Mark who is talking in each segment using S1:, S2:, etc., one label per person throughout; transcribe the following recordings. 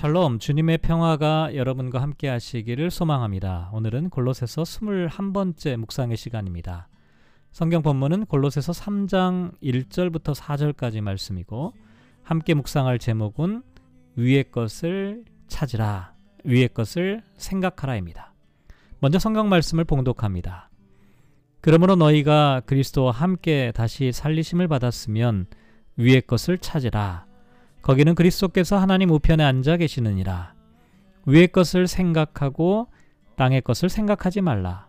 S1: 샬롬 주님의 평화가 여러분과 함께 하시기를 소망합니다. 오늘은 골로새서 21번째 묵상의 시간입니다. 성경 본문은 골로새서 3장 1절부터 4절까지 말씀이고 함께 묵상할 제목은 위의 것을 찾으라 위의 것을 생각하라입니다. 먼저 성경 말씀을 봉독합니다. 그러므로 너희가 그리스도와 함께 다시 살리심을 받았으면 위의 것을 찾으라 거기는 그리스도께서 하나님 우편에 앉아 계시느니라. 위의 것을 생각하고 땅의 것을 생각하지 말라.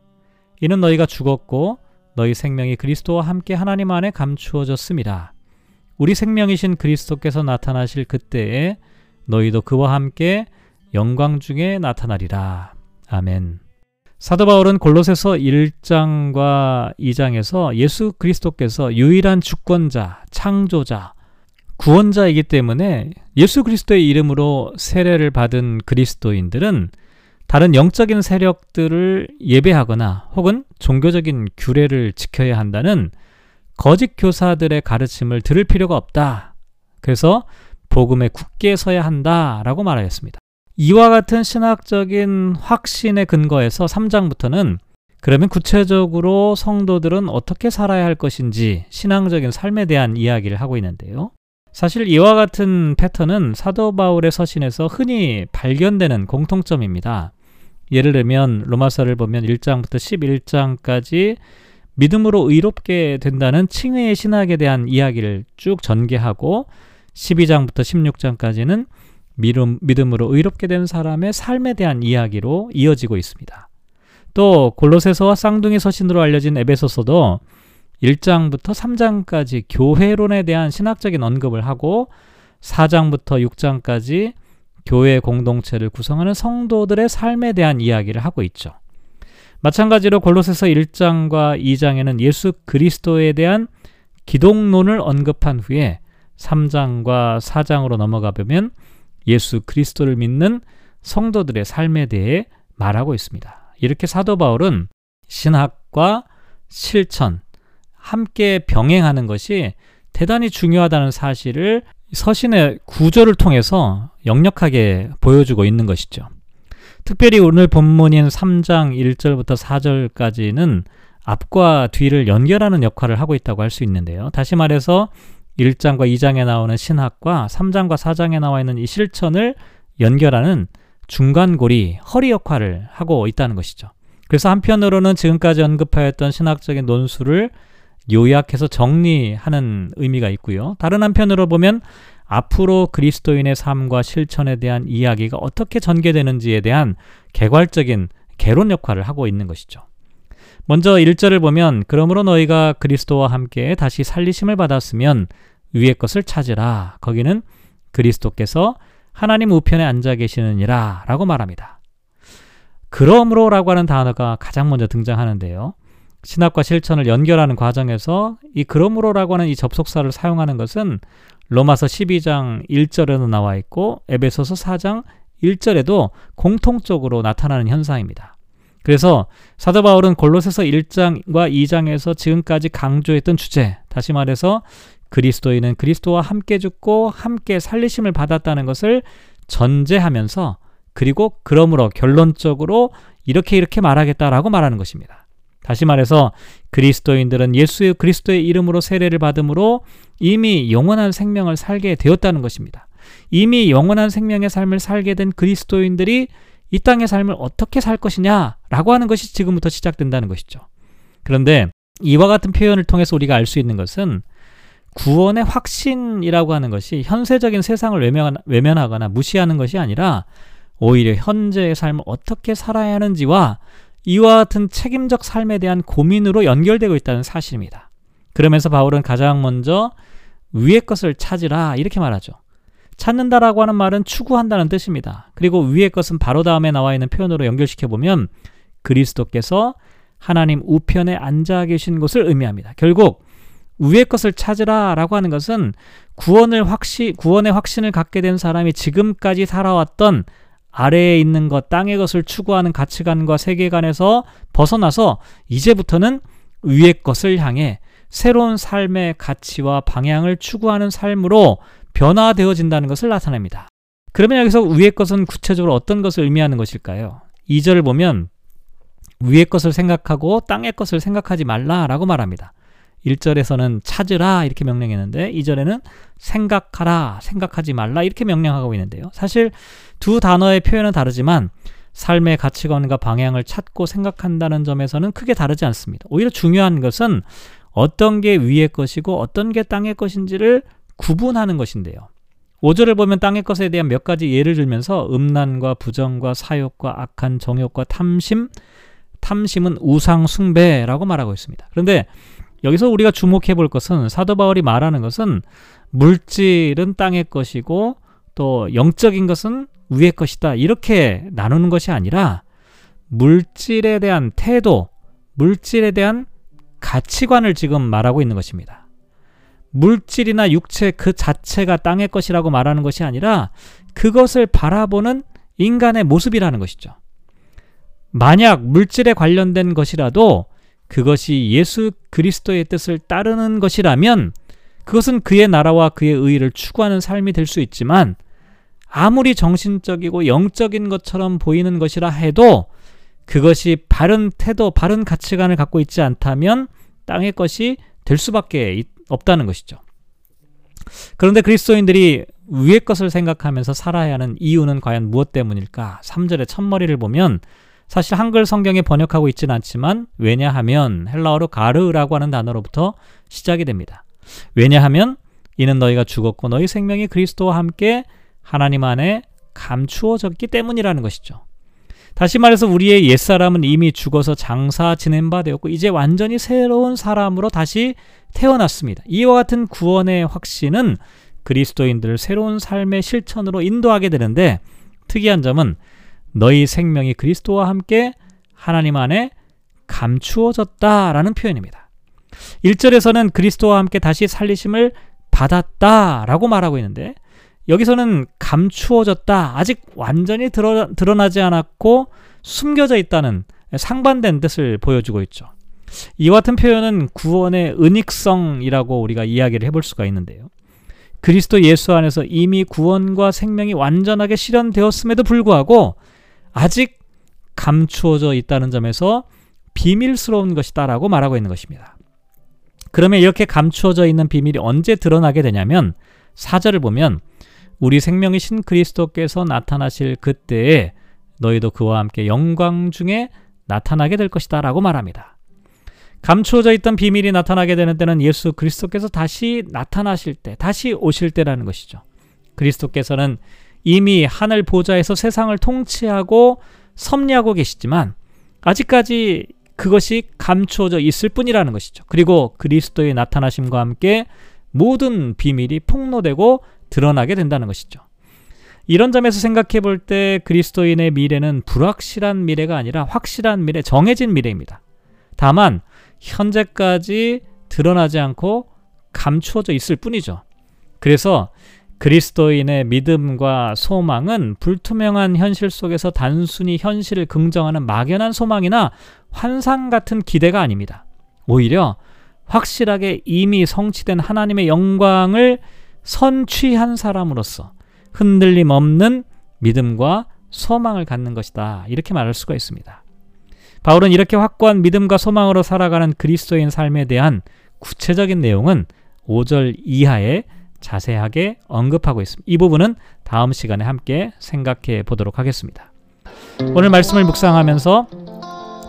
S1: 이는 너희가 죽었고 너희 생명이 그리스도와 함께 하나님 안에 감추어졌습니다. 우리 생명이신 그리스도께서 나타나실 그때에 너희도 그와 함께 영광 중에 나타나리라. 아멘. 사도 바울은 골로새서 1장과 2장에서 예수 그리스도께서 유일한 주권자, 창조자, 구원자이기 때문에 예수 그리스도의 이름으로 세례를 받은 그리스도인들은 다른 영적인 세력들을 예배하거나 혹은 종교적인 규례를 지켜야 한다는 거짓 교사들의 가르침을 들을 필요가 없다. 그래서 복음에 굳게 서야 한다 라고 말하였습니다. 이와 같은 신학적인 확신의 근거에서 3장부터는 그러면 구체적으로 성도들은 어떻게 살아야 할 것인지 신앙적인 삶에 대한 이야기를 하고 있는데요. 사실 이와 같은 패턴은 사도 바울의 서신에서 흔히 발견되는 공통점입니다. 예를 들면 로마서를 보면 1장부터 11장까지 믿음으로 의롭게 된다는 칭의의 신학에 대한 이야기를 쭉 전개하고 12장부터 16장까지는 믿음, 믿음으로 의롭게 된 사람의 삶에 대한 이야기로 이어지고 있습니다. 또 골로새서와 쌍둥이 서신으로 알려진 에베소서도 1장부터 3장까지 교회론에 대한 신학적인 언급을 하고 4장부터 6장까지 교회 공동체를 구성하는 성도들의 삶에 대한 이야기를 하고 있죠. 마찬가지로 골로새서 1장과 2장에는 예수 그리스도에 대한 기독론을 언급한 후에 3장과 4장으로 넘어가 보면 예수 그리스도를 믿는 성도들의 삶에 대해 말하고 있습니다. 이렇게 사도 바울은 신학과 실천, 함께 병행하는 것이 대단히 중요하다는 사실을 서신의 구조를 통해서 역력하게 보여주고 있는 것이죠. 특별히 오늘 본문인 3장 1절부터 4절까지는 앞과 뒤를 연결하는 역할을 하고 있다고 할 수 있는데요. 다시 말해서 1장과 2장에 나오는 신학과 3장과 4장에 나와 있는 이 실천을 연결하는 중간고리, 허리 역할을 하고 있다는 것이죠. 그래서 한편으로는 지금까지 언급하였던 신학적인 논술을 요약해서 정리하는 의미가 있고요. 다른 한편으로 보면 앞으로 그리스도인의 삶과 실천에 대한 이야기가 어떻게 전개되는지에 대한 개괄적인 개론 역할을 하고 있는 것이죠. 먼저 1절을 보면 그러므로 너희가 그리스도와 함께 다시 살리심을 받았으면 위의 것을 찾으라. 거기는 그리스도께서 하나님 우편에 앉아 계시느니라 라고 말합니다. 그러므로라고 하는 단어가 가장 먼저 등장하는데요. 신학과 실천을 연결하는 과정에서 이 그러므로라고 하는 이 접속사를 사용하는 것은 로마서 12장 1절에도 나와 있고 에베소서 4장 1절에도 공통적으로 나타나는 현상입니다. 그래서 사도 바울은 골로새서 1장과 2장에서 지금까지 강조했던 주제, 다시 말해서 그리스도인은 그리스도와 함께 죽고 함께 살리심을 받았다는 것을 전제하면서 그리고 그러므로 결론적으로 이렇게 이렇게 말하겠다라고 말하는 것입니다. 다시 말해서 그리스도인들은 예수 그리스도의 이름으로 세례를 받음으로 이미 영원한 생명을 살게 되었다는 것입니다. 이미 영원한 생명의 삶을 살게 된 그리스도인들이 이 땅의 삶을 어떻게 살 것이냐라고 하는 것이 지금부터 시작된다는 것이죠. 그런데 이와 같은 표현을 통해서 우리가 알 수 있는 것은 구원의 확신이라고 하는 것이 현세적인 세상을 외면, 외면하거나 무시하는 것이 아니라 오히려 현재의 삶을 어떻게 살아야 하는지와 이와 같은 책임적 삶에 대한 고민으로 연결되고 있다는 사실입니다. 그러면서 바울은 가장 먼저 위의 것을 찾으라 이렇게 말하죠. 찾는다라고 하는 말은 추구한다는 뜻입니다. 그리고 위의 것은 바로 다음에 나와 있는 표현으로 연결시켜 보면 그리스도께서 하나님 우편에 앉아 계신 것을 의미합니다. 결국 위의 것을 찾으라라고 하는 것은 구원을 확시 구원의 확신을 갖게 된 사람이 지금까지 살아왔던 아래에 있는 것, 땅의 것을 추구하는 가치관과 세계관에서 벗어나서 이제부터는 위의 것을 향해 새로운 삶의 가치와 방향을 추구하는 삶으로 변화되어진다는 것을 나타냅니다. 그러면 여기서 위의 것은 구체적으로 어떤 것을 의미하는 것일까요? 2절을 보면 위의 것을 생각하고 땅의 것을 생각하지 말라라고 말합니다. 1절에서는 찾으라 이렇게 명령했는데 2절에는 생각하라 생각하지 말라 이렇게 명령하고 있는데요. 사실 두 단어의 표현은 다르지만 삶의 가치관과 방향을 찾고 생각한다는 점에서는 크게 다르지 않습니다. 오히려 중요한 것은 어떤 게 위의 것이고 어떤 게 땅의 것인지를 구분하는 것인데요. 5절을 보면 땅의 것에 대한 몇 가지 예를 들면서 음란과 부정과 사욕과 악한 정욕과 탐심, 탐심은 우상 숭배라고 말하고 있습니다. 그런데 여기서 우리가 주목해 볼 것은 사도 바울이 말하는 것은 물질은 땅의 것이고 또 영적인 것은 위의 것이다. 이렇게 나누는 것이 아니라 물질에 대한 태도, 물질에 대한 가치관을 지금 말하고 있는 것입니다. 물질이나 육체 그 자체가 땅의 것이라고 말하는 것이 아니라 그것을 바라보는 인간의 모습이라는 것이죠. 만약 물질에 관련된 것이라도 그것이 예수 그리스도의 뜻을 따르는 것이라면 그것은 그의 나라와 그의 의를 추구하는 삶이 될 수 있지만 아무리 정신적이고 영적인 것처럼 보이는 것이라 해도 그것이 바른 태도, 바른 가치관을 갖고 있지 않다면 땅의 것이 될 수밖에 없다는 것이죠. 그런데 그리스도인들이 위의 것을 생각하면서 살아야 하는 이유는 과연 무엇 때문일까? 3절의 첫머리를 보면 사실 한글 성경에 번역하고 있지는 않지만 왜냐하면 헬라어로 가르라고 하는 단어로부터 시작이 됩니다. 왜냐하면 이는 너희가 죽었고 너희 생명이 그리스도와 함께 하나님 안에 감추어졌기 때문이라는 것이죠. 다시 말해서 우리의 옛사람은 이미 죽어서 장사 지낸 바 되었고 이제 완전히 새로운 사람으로 다시 태어났습니다. 이와 같은 구원의 확신은 그리스도인들을 새로운 삶의 실천으로 인도하게 되는데 특이한 점은 너희 생명이 그리스도와 함께 하나님 안에 감추어졌다라는 표현입니다. 1절에서는 그리스도와 함께 다시 살리심을 받았다라고 말하고 있는데 여기서는 감추어졌다. 아직 완전히 드러, 드러나지 않았고 숨겨져 있다는 상반된 뜻을 보여주고 있죠. 이와 같은 표현은 구원의 은익성이라고 우리가 이야기를 해볼 수가 있는데요. 그리스도 예수 안에서 이미 구원과 생명이 완전하게 실현되었음에도 불구하고 아직 감추어져 있다는 점에서 비밀스러운 것이다라고 말하고 있는 것입니다. 그러면 이렇게 감추어져 있는 비밀이 언제 드러나게 되냐면 사절을 보면 우리 생명이신 그리스도께서 나타나실 그때에 너희도 그와 함께 영광 중에 나타나게 될 것이다 라고 말합니다. 감추어져 있던 비밀이 나타나게 되는 때는 예수 그리스도께서 다시 나타나실 때, 다시 오실 때라는 것이죠. 그리스도께서는 이미 하늘 보좌에서 세상을 통치하고 섭리하고 계시지만 아직까지 그것이 감추어져 있을 뿐이라는 것이죠. 그리고 그리스도의 나타나심과 함께 모든 비밀이 폭로되고 드러나게 된다는 것이죠. 이런 점에서 생각해 볼 때 그리스도인의 미래는 불확실한 미래가 아니라 확실한 미래, 정해진 미래입니다. 다만 현재까지 드러나지 않고 감추어져 있을 뿐이죠. 그래서 그리스도인의 믿음과 소망은 불투명한 현실 속에서 단순히 현실을 긍정하는 막연한 소망이나 환상 같은 기대가 아닙니다. 오히려 확실하게 이미 성취된 하나님의 영광을 선취한 사람으로서 흔들림 없는 믿음과 소망을 갖는 것이다. 이렇게 말할 수가 있습니다. 바울은 이렇게 확고한 믿음과 소망으로 살아가는 그리스도인 삶에 대한 구체적인 내용은 5절 이하에 자세하게 언급하고 있습니다. 이 부분은 다음 시간에 함께 생각해 보도록 하겠습니다. 오늘 말씀을 묵상하면서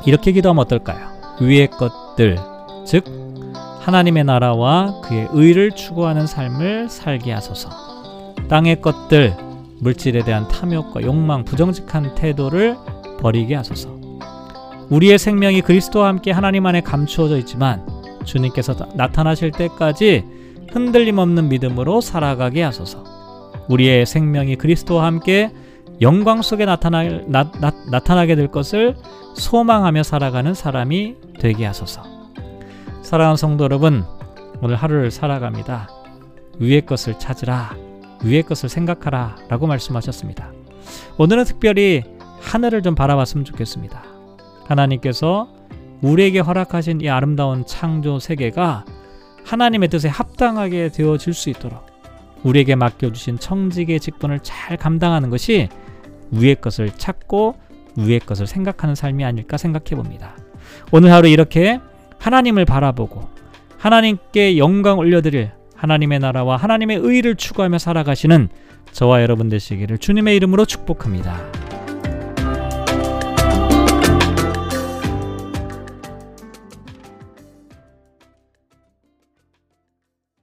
S1: 이렇게 기도하면 어떨까요? 위의 것들, 즉 하나님의 나라와 그의 의를 추구하는 삶을 살게 하소서. 땅의 것들, 물질에 대한 탐욕과 욕망, 부정직한 태도를 버리게 하소서. 우리의 생명이 그리스도와 함께 하나님 안에 감추어져 있지만 주님께서 나타나실 때까지 흔들림 없는 믿음으로 살아가게 하소서. 우리의 생명이 그리스도와 함께 영광 속에 나타나, 나, 나, 나타나게 될 것을 소망하며 살아가는 사람이 되게 하소서. 사랑하는 성도 여러분, 오늘 하루를 살아갑니다. 위의 것을 찾으라, 위의 것을 생각하라 라고 말씀하셨습니다. 오늘은 특별히 하늘을 좀 바라봤으면 좋겠습니다. 하나님께서 우리에게 허락하신 이 아름다운 창조 세계가 하나님의 뜻에 합당하게 되어질 수 있도록 우리에게 맡겨주신 청직의 직분을 잘 감당하는 것이 위의 것을 찾고 위의 것을 생각하는 삶이 아닐까 생각해 봅니다. 오늘 하루 이렇게 하나님을 바라보고 하나님께 영광 올려드릴 하나님의 나라와 하나님의 의를 추구하며 살아가시는 저와 여러분 되시기를 주님의 이름으로 축복합니다.